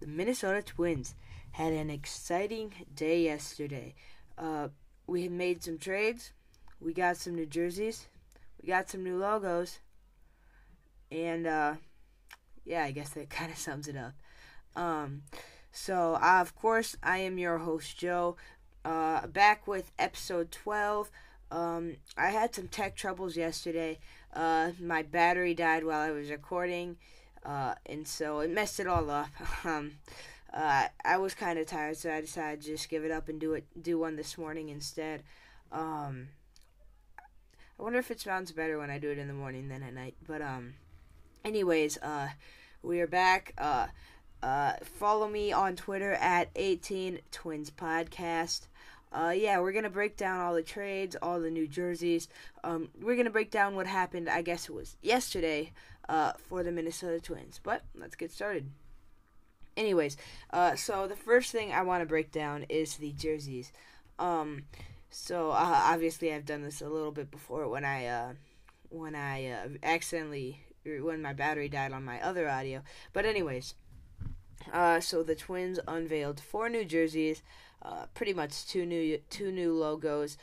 the Minnesota Twins had an exciting day yesterday. Uh, we made some trades. We got some new jerseys. We got some new logos. And, uh, yeah, I guess that kind of sums it up. Um, so, uh, of course, I am your host, Joe, uh, back with episode 12. Um, I had some tech troubles yesterday. Uh, my battery died while I was recording, uh, and so it messed it all up. um, uh, I was kind of tired, so I decided to just give it up and do it, do one this morning instead. Um, I wonder if it sounds better when I do it in the morning than at night. But um, anyways, uh, we are back. Uh, uh, follow me on Twitter at 18 Twins Podcast. Uh, yeah, we're gonna break down all the trades, all the new jerseys. Um, we're gonna break down what happened. I guess it was yesterday uh, for the Minnesota Twins. But let's get started. Anyways, uh, so the first thing I want to break down is the jerseys. Um, so uh, obviously I've done this a little bit before when I uh, when I uh, accidentally when my battery died on my other audio. But anyways, uh, so the Twins unveiled four new jerseys uh, pretty much two new two new logos.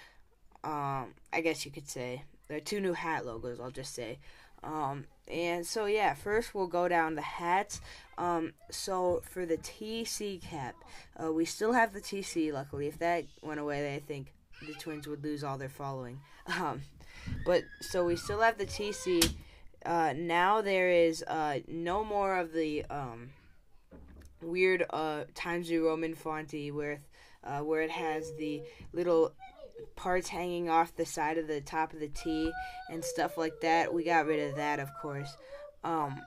Um, I guess you could say they're two new hat logos. I'll just say. Um, and so yeah, first we'll go down the hats. Um, so for the TC cap, uh, we still have the TC. Luckily, if that went away, I think the Twins would lose all their following. Um, but so we still have the TC. Uh, now there is uh, no more of the um, weird uh, Times New Roman fonty where uh, where it has the little parts hanging off the side of the top of the T and stuff like that. We got rid of that, of course. Um,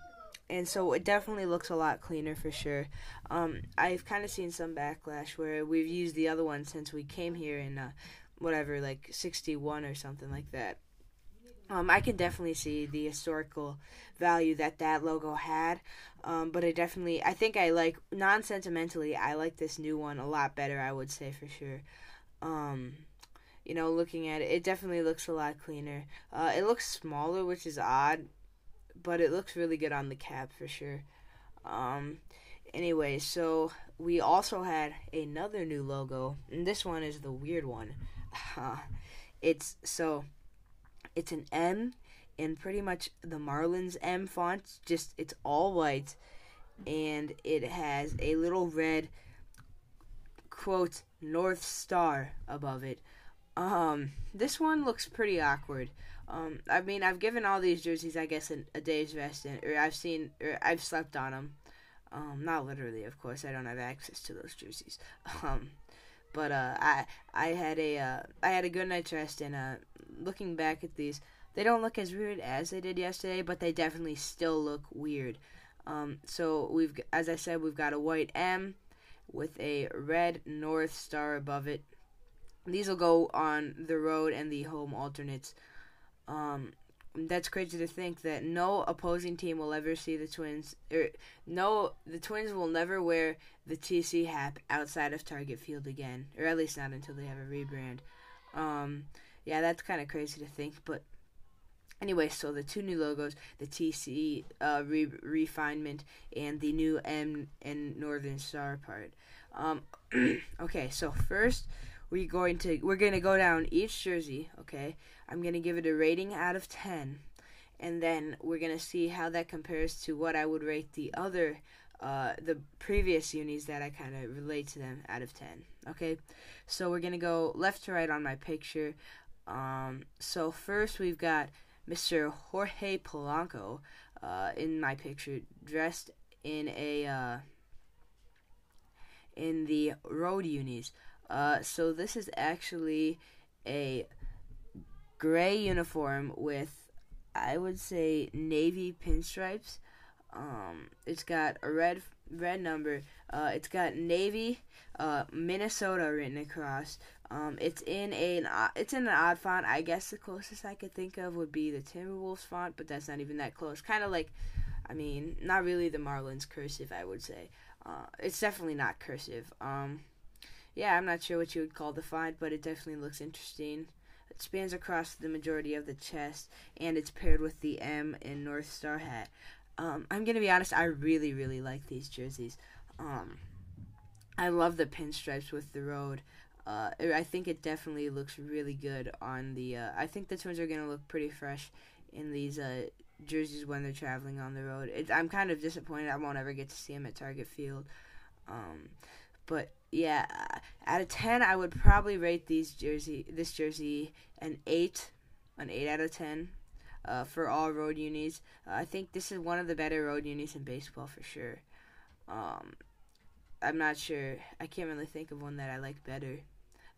and so it definitely looks a lot cleaner for sure. Um, I've kind of seen some backlash where we've used the other one since we came here in uh, whatever, like 61 or something like that. Um, I can definitely see the historical value that that logo had, um, but I definitely, I think I like non sentimentally, I like this new one a lot better. I would say for sure. Um, you know, looking at it, it definitely looks a lot cleaner. Uh, it looks smaller, which is odd, but it looks really good on the cab for sure. Um, anyway, so we also had another new logo, and this one is the weird one. it's so it's an M in pretty much the Marlins M font. Just it's all white, and it has a little red quote North Star above it. Um, this one looks pretty awkward. Um, I mean, I've given all these jerseys, I guess, a, a day's rest, in, or I've seen, or I've slept on them. Um, not literally, of course. I don't have access to those jerseys. Um, but uh, I I had a uh, I had a good night's rest, and uh, looking back at these, they don't look as weird as they did yesterday, but they definitely still look weird. Um, so we've, as I said, we've got a white M with a red North Star above it. These will go on the road and the home alternates. Um, that's crazy to think that no opposing team will ever see the Twins. Or no, the Twins will never wear the TC hat outside of Target Field again, or at least not until they have a rebrand. Um, yeah, that's kind of crazy to think, but anyway, so the two new logos, the TC uh, re- refinement and the new M and Northern Star part. Um, okay, so first we're going to we're going to go down each jersey, okay? I'm going to give it a rating out of 10 and then we're going to see how that compares to what I would rate the other uh, the previous unis that I kind of relate to them out of 10. Okay, so we're gonna go left to right on my picture. Um, so first we've got Mr. Jorge Polanco uh, in my picture, dressed in a uh, in the road unis. Uh, so this is actually a gray uniform with, I would say, navy pinstripes. Um, it's got a red red number. Uh, it's got navy, uh, Minnesota written across. Um, it's in a an, it's in an odd font. I guess the closest I could think of would be the Timberwolves font, but that's not even that close. Kind of like, I mean, not really the Marlins cursive. I would say. Uh, it's definitely not cursive. Um, yeah, I'm not sure what you would call the font, but it definitely looks interesting. It spans across the majority of the chest, and it's paired with the M in North Star hat. Um, I'm gonna be honest. I really, really like these jerseys. Um, I love the pinstripes with the road. Uh, I think it definitely looks really good on the. Uh, I think the Twins are gonna look pretty fresh in these uh, jerseys when they're traveling on the road. It, I'm kind of disappointed I won't ever get to see them at Target Field. Um, but yeah, out of ten, I would probably rate these jersey this jersey an eight, an eight out of ten. Uh, for all road unis, uh, I think this is one of the better road unis in baseball for sure. Um, I'm not sure. I can't really think of one that I like better.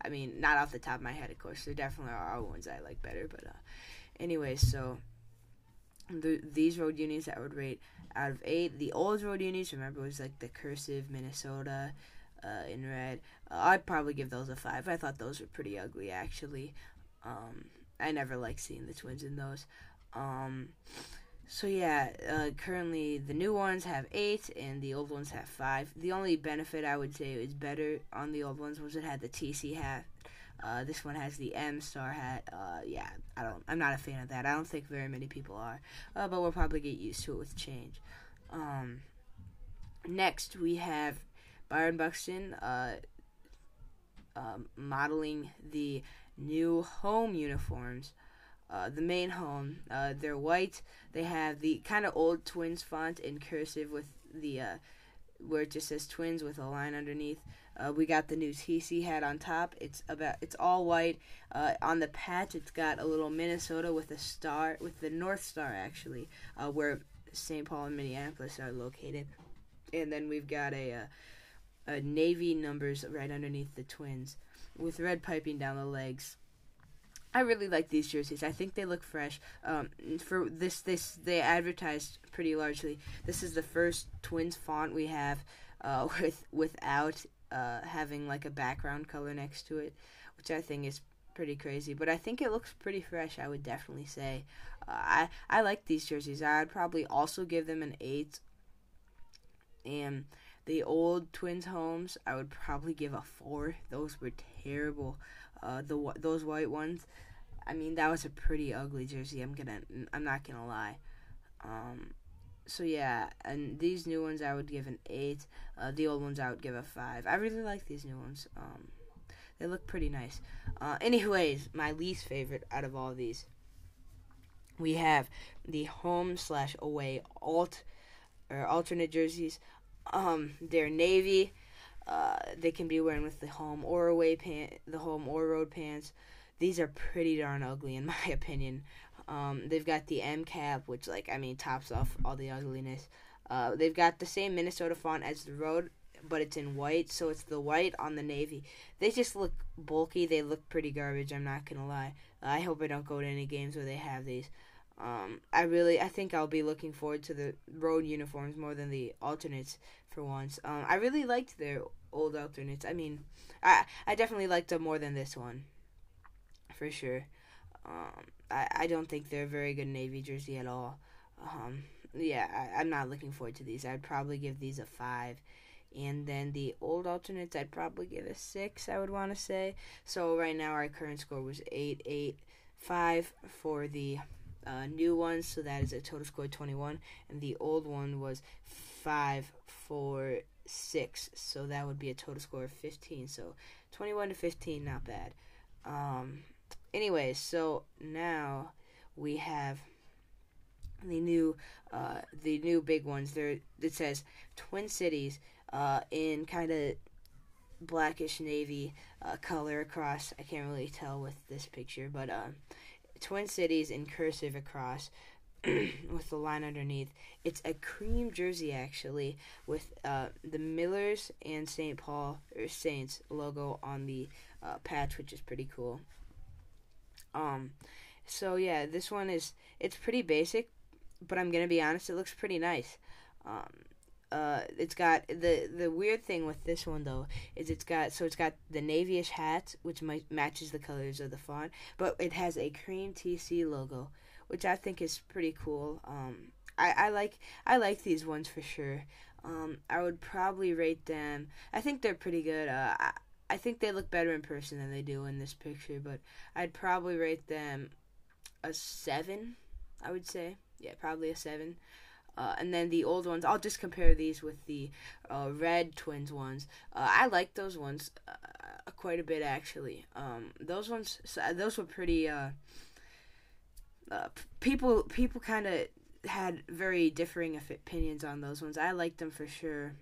I mean, not off the top of my head, of course. There definitely are ones I like better, but uh, anyways, so the, these road unis I would rate out of eight. The old road unis, remember, was like the cursive Minnesota uh, in red. Uh, I'd probably give those a five. I thought those were pretty ugly, actually. Um, I never like seeing the twins in those. Um, so yeah, uh, currently the new ones have eight and the old ones have five. The only benefit I would say is better on the old ones was it had the TC hat. Uh, this one has the M star hat. Uh, yeah, I don't. I'm not a fan of that. I don't think very many people are. Uh, but we'll probably get used to it with change. Um, next we have Byron Buxton uh, um, modeling the new home uniforms. Uh, the main home. Uh, they're white. They have the kind of old Twins font in cursive with the uh, where it just says Twins with a line underneath. Uh, we got the new TC hat on top. It's about it's all white. Uh, on the patch, it's got a little Minnesota with a star with the North Star actually, uh, where St. Paul and Minneapolis are located. And then we've got a, a navy numbers right underneath the Twins with red piping down the legs. I really like these jerseys. I think they look fresh. Um, for this, this they advertised pretty largely. This is the first Twins font we have uh, with without uh, having like a background color next to it, which I think is pretty crazy. But I think it looks pretty fresh. I would definitely say. Uh, I I like these jerseys. I'd probably also give them an eight. And the old Twins homes, I would probably give a four. Those were terrible. Uh, the those white ones. I mean, that was a pretty ugly jersey. I'm gonna, I'm not gonna lie. Um, so yeah, and these new ones I would give an eight. Uh, the old ones I would give a five. I really like these new ones. Um, they look pretty nice. Uh, anyways, my least favorite out of all these, we have the home slash away alt or alternate jerseys. Um, they're navy. Uh, they can be worn with the home or away pant, the home or road pants. These are pretty darn ugly in my opinion. Um, they've got the M cap, which like I mean tops off all the ugliness. Uh, they've got the same Minnesota font as the road, but it's in white, so it's the white on the navy. They just look bulky. They look pretty garbage. I'm not gonna lie. I hope I don't go to any games where they have these. Um, I really, I think I'll be looking forward to the road uniforms more than the alternates for once. Um, I really liked their old alternates. I mean, I I definitely liked them more than this one, for sure. Um, I I don't think they're a very good navy jersey at all. Um, yeah, I, I'm not looking forward to these. I'd probably give these a five. And then the old alternates, I'd probably give a six. I would want to say. So right now our current score was eight, eight, five for the uh, new one, so that is a total score 21, and the old one was 5 4 6, so that would be a total score of 15. So 21 to 15, not bad. Um, anyways, so now we have the new uh, the new big ones. There it says Twin Cities uh, in kind of blackish navy uh, color across. I can't really tell with this picture, but uh, Twin Cities in cursive across with the line underneath. It's a cream jersey actually with uh, the Millers and St. Paul or Saints logo on the uh, patch, which is pretty cool. Um, so yeah, this one is it's pretty basic, but I'm gonna be honest, it looks pretty nice. Um, uh, it's got the the weird thing with this one though is it's got so it's got the navyish hat which matches the colors of the font, but it has a cream TC logo, which I think is pretty cool. Um, I, I like I like these ones for sure. Um, I would probably rate them. I think they're pretty good. Uh, I, I think they look better in person than they do in this picture, but I'd probably rate them a seven. I would say, yeah, probably a seven. Uh, and then the old ones, I'll just compare these with the uh, red twins ones. Uh, I like those ones uh, quite a bit actually. Um, those ones, those were pretty. Uh, uh, people, people kind of had very differing opinions on those ones. I liked them for sure.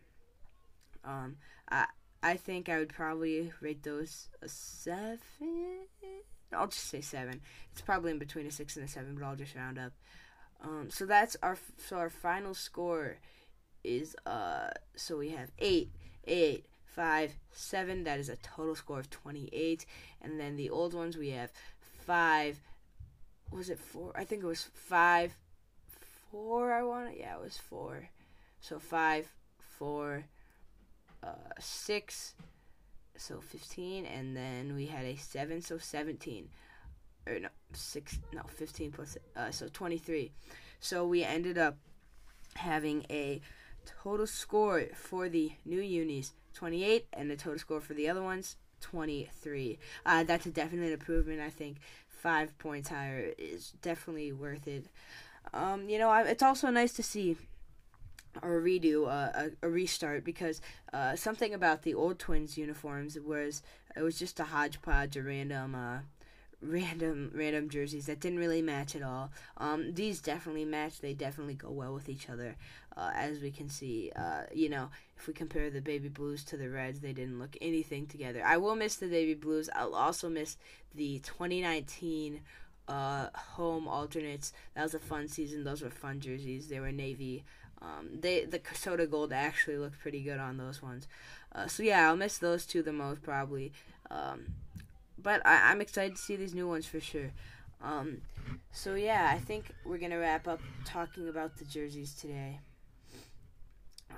Um, I I think I would probably rate those a seven. I'll just say seven. It's probably in between a six and a seven, but I'll just round up. Um, so that's our so our final score is uh so we have eight, eight, five, seven. That is a total score of twenty eight, and then the old ones we have five. Was it four? I think it was five, four. I want it. Yeah, it was four. So five, four, uh, six, so fifteen, and then we had a seven, so seventeen or no six no 15 plus uh, so 23 so we ended up having a total score for the new unis 28 and the total score for the other ones 23 uh, that's a definite improvement i think. Five points higher is definitely worth it. Um, you know it's also nice to see a redo, uh, a, a, restart, because uh, something about the old Twins uniforms was it was just a hodgepodge of random uh, random random jerseys that didn't really match at all. Um, these definitely match. They definitely go well with each other. Uh, as we can see, uh, you know, if we compare the baby blues to the reds, they didn't look anything together. I will miss the baby blues. I'll also miss the 2019 uh, home alternates. That was a fun season. Those were fun jerseys. They were navy. Um, they the soda gold actually looked pretty good on those ones. Uh, so yeah, I'll miss those two the most probably. Um, but I, am excited to see these new ones for sure. Um, so yeah, I think we're gonna wrap up talking about the jerseys today.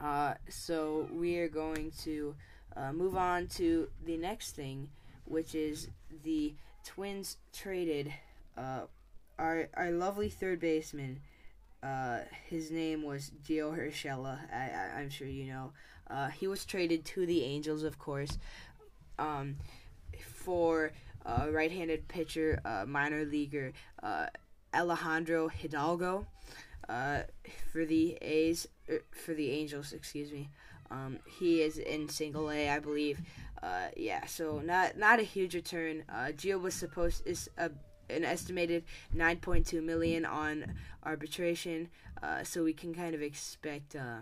Uh, so we are going to uh, move on to the next thing, which is the Twins traded uh, our our lovely third baseman. Uh, his name was Gio Urshela. I, I, am sure you know. Uh, he was traded to the Angels, of course. Um, for uh, right-handed pitcher, uh, minor leaguer uh, Alejandro Hidalgo uh, for the A's er, for the Angels. Excuse me. Um, he is in Single A, I believe. Uh, yeah, so not not a huge return. Gio was supposed is a an estimated 9.2 million on arbitration, uh, so we can kind of expect uh,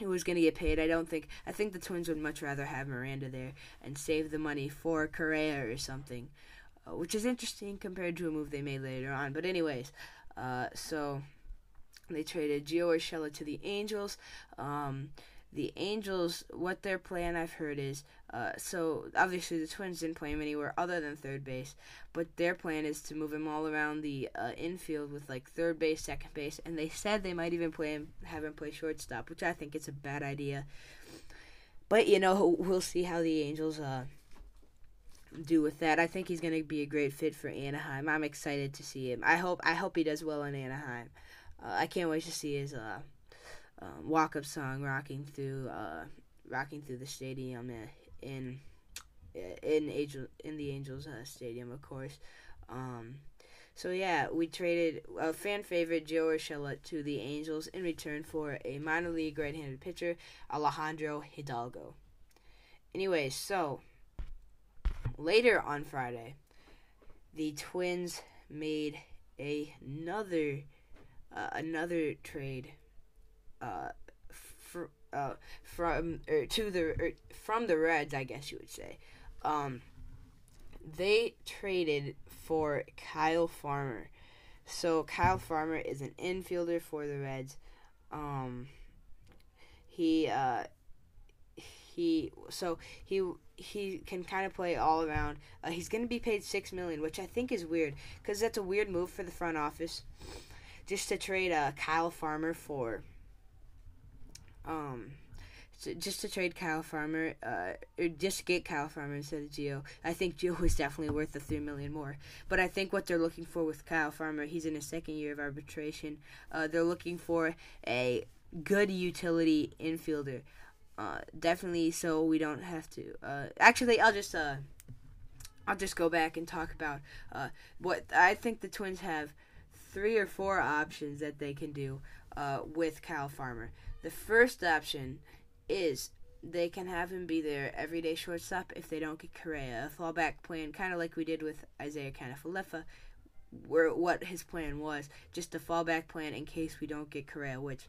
who was going to get paid. I don't think. I think the Twins would much rather have Miranda there and save the money for Correa or something, uh, which is interesting compared to a move they made later on. But anyways, uh, so they traded Gio Urshela to the Angels. Um, the Angels, what their plan I've heard is, uh, so obviously the Twins didn't play him anywhere other than third base, but their plan is to move him all around the uh, infield with like third base, second base, and they said they might even play him, have him play shortstop, which I think is a bad idea. But you know, we'll see how the Angels uh, do with that. I think he's going to be a great fit for Anaheim. I'm excited to see him. I hope I hope he does well in Anaheim. Uh, I can't wait to see his uh, um, walk up song rocking through uh, rocking through the stadium in in Angel in the Angels uh, stadium, of course. Um, so yeah, we traded a fan favorite Gio Urshela to the Angels in return for a minor league right-handed pitcher, Alejandro Hidalgo. Anyways, so later on Friday, the Twins made another uh, another trade uh, fr- uh, from er, to the er, from the Reds, I guess you would say. Um, they traded for Kyle Farmer. So Kyle Farmer is an infielder for the Reds. Um, he uh, he so he he can kind of play all around. Uh, he's going to be paid six million, which I think is weird because that's a weird move for the front office, just to trade uh, Kyle Farmer for um, just to trade Kyle Farmer, uh, or just to get Kyle Farmer instead of Gio. I think Gio is definitely worth the three million more. But I think what they're looking for with Kyle Farmer, he's in his second year of arbitration. Uh, they're looking for a good utility infielder. Uh, definitely, so we don't have to. Uh, actually, I'll just uh, I'll just go back and talk about uh, what I think the Twins have three or four options that they can do. uh, with Kyle Farmer. The first option is they can have him be their everyday shortstop if they don't get Correa. A fallback plan, kind of like we did with Isaiah Kiner-Falefa, where what his plan was, just a fallback plan in case we don't get Correa, which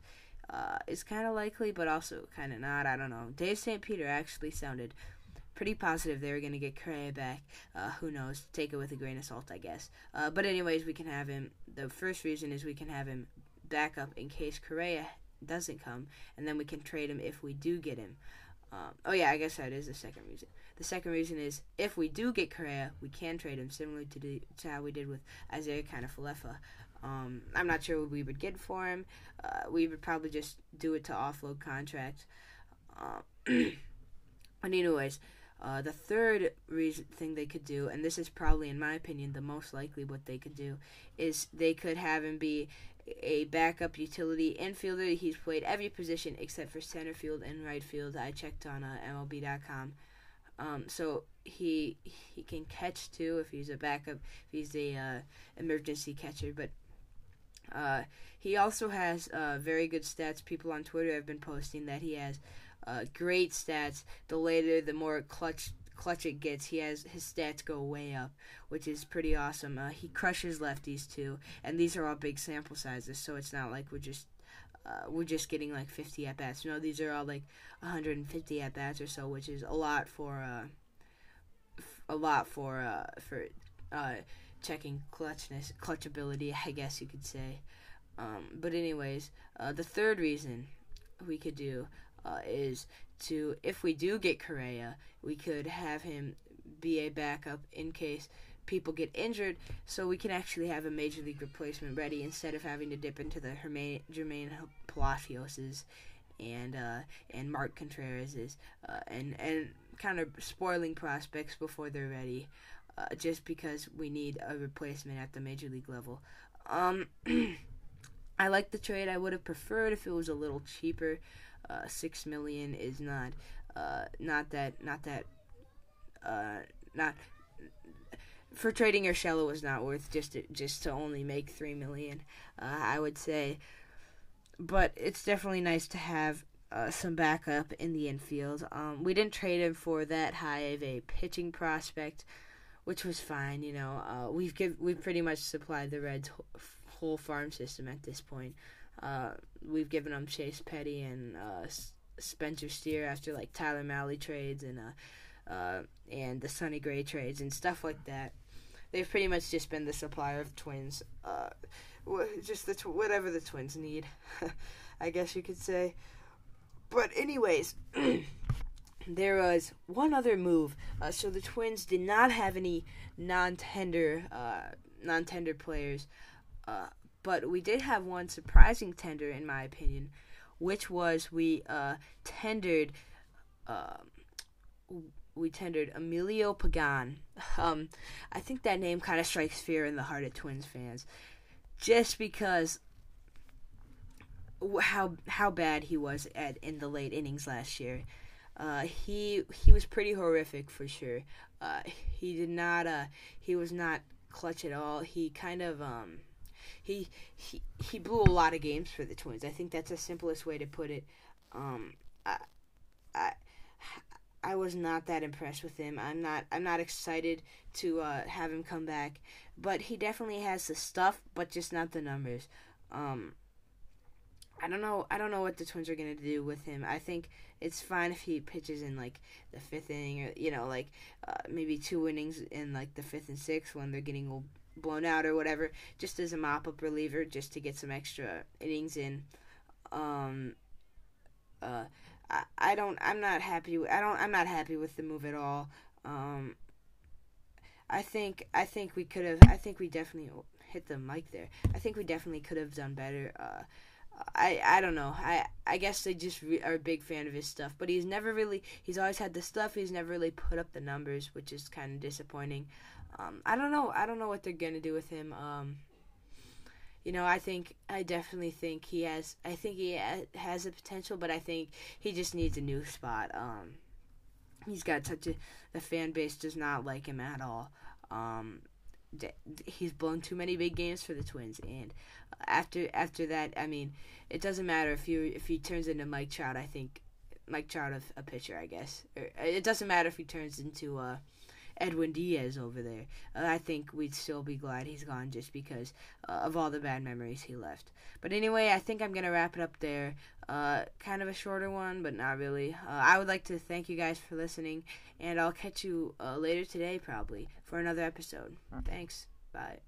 uh, is kind of likely, but also kind of not. I don't know. Dave St. Peter actually sounded pretty positive they were going to get Correa back. Uh, who knows? Take it with a grain of salt, I guess. Uh, but anyways, we can have him. The first reason is we can have him back up in case Correa doesn't come, and then we can trade him if we do get him. Um, oh yeah, I guess that is the second reason. The second reason is if we do get Correa, we can trade him, similar to, to how we did with Isaiah Kiner-Falefa. Um, I'm not sure what we would get for him. Uh, we would probably just do it to offload contract. Uh, but anyways, uh, the third reason thing they could do, and this is probably, in my opinion, the most likely what they could do, is they could have him be a backup utility infielder. He's played every position except for center field and right field. I checked on uh, MLB.com. Um, so he he can catch too if he's a backup, if he's a uh, emergency catcher. But uh, he also has uh, very good stats. People on Twitter have been posting that he has uh, great stats. The later, the more clutch clutch it gets, he has his stats go way up, which is pretty awesome. Uh, he crushes lefties too, and these are all big sample sizes, so it's not like we're just uh, we're just getting like 50 at bats. You know, these are all like 150 at bats or so, which is a lot for uh, lot for uh, for uh, checking clutchness, clutchability, I guess you could say. Um, but anyways, uh, the third reason we could do uh, is to if we do get Correa, we could have him be a backup in case people get injured, so we can actually have a major league replacement ready instead of having to dip into the Hermaine, Jermaine Palacioses and uh, and Mark Contreras's uh, and and kind of spoiling prospects before they're ready, uh, just because we need a replacement at the major league level. Um, I like the trade. I would have preferred if it was a little cheaper. Uh, six million is not uh, not that not that uh, not for trading your Urshela was not worth just to, just to only make three million. Uh, I would say, but it's definitely nice to have uh, some backup in the infield. Um, we didn't trade him for that high of a pitching prospect, which was fine. You know, uh, we've give we've pretty much supplied the Reds' whole farm system at this point. Uh, we've given them Chase Petty and uh, Spencer Steer after like Tyler Mahle trades and uh, uh, and the Sonny Gray trades and stuff like that. They've pretty much just been the supplier of Twins, uh, just the tw- whatever the Twins need, I guess you could say. But anyways. there was one other move. Uh, so the Twins did not have any non-tender, uh, non-tender players, uh, but we did have one surprising tender, in my opinion, which was we uh, tendered uh, we tendered Emilio Pagan. Um, I think that name kind of strikes fear in the heart of Twins fans, just because how how bad he was at in the late innings last year. Uh, he he was pretty horrific for sure. Uh, he did not uh, he was not clutch at all. He kind of um, he he he blew a lot of games for the Twins. I think that's the simplest way to put it. Um, I, I I was not that impressed with him. I'm not I'm not excited to uh, have him come back, but he definitely has the stuff, but just not the numbers. Um, I don't know. I don't know what the Twins are gonna do with him. I think it's fine if he pitches in like the fifth inning, or you know, like uh, maybe two innings in like the fifth and sixth when they're getting blown out or whatever, just as a mop up reliever, just to get some extra innings in. Um, uh, I, I don't. I'm not happy. I don't. I'm not happy with the move at all. Um, I think. I think we could have. I think we definitely hit the mic there. I think we definitely could have done better. Uh, I I don't know. I I guess they just re- are a big fan of his stuff, but he's never really. He's always had the stuff. He's never really put up the numbers, which is kind of disappointing. Um, I don't know. I don't know what they're gonna do with him. Um, you know, I think I definitely think he has. I think he has the potential, but I think he just needs a new spot. Um, he's got such a the fan base does not like him at all. Um, he's blown too many big games for the Twins, and after after that, I mean, it doesn't matter if you if he turns into Mike Trout. I think Mike Trout a, a pitcher, I guess. Or, it doesn't matter if he turns into uh, Edwin Diaz over there. Uh, I think we'd still be glad he's gone just because uh, of all the bad memories he left. But anyway, I think I'm gonna wrap it up there. Uh, kind of a shorter one, but not really. Uh, I would like to thank you guys for listening, and I'll catch you uh, later today probably for another episode. Thanks. Bye.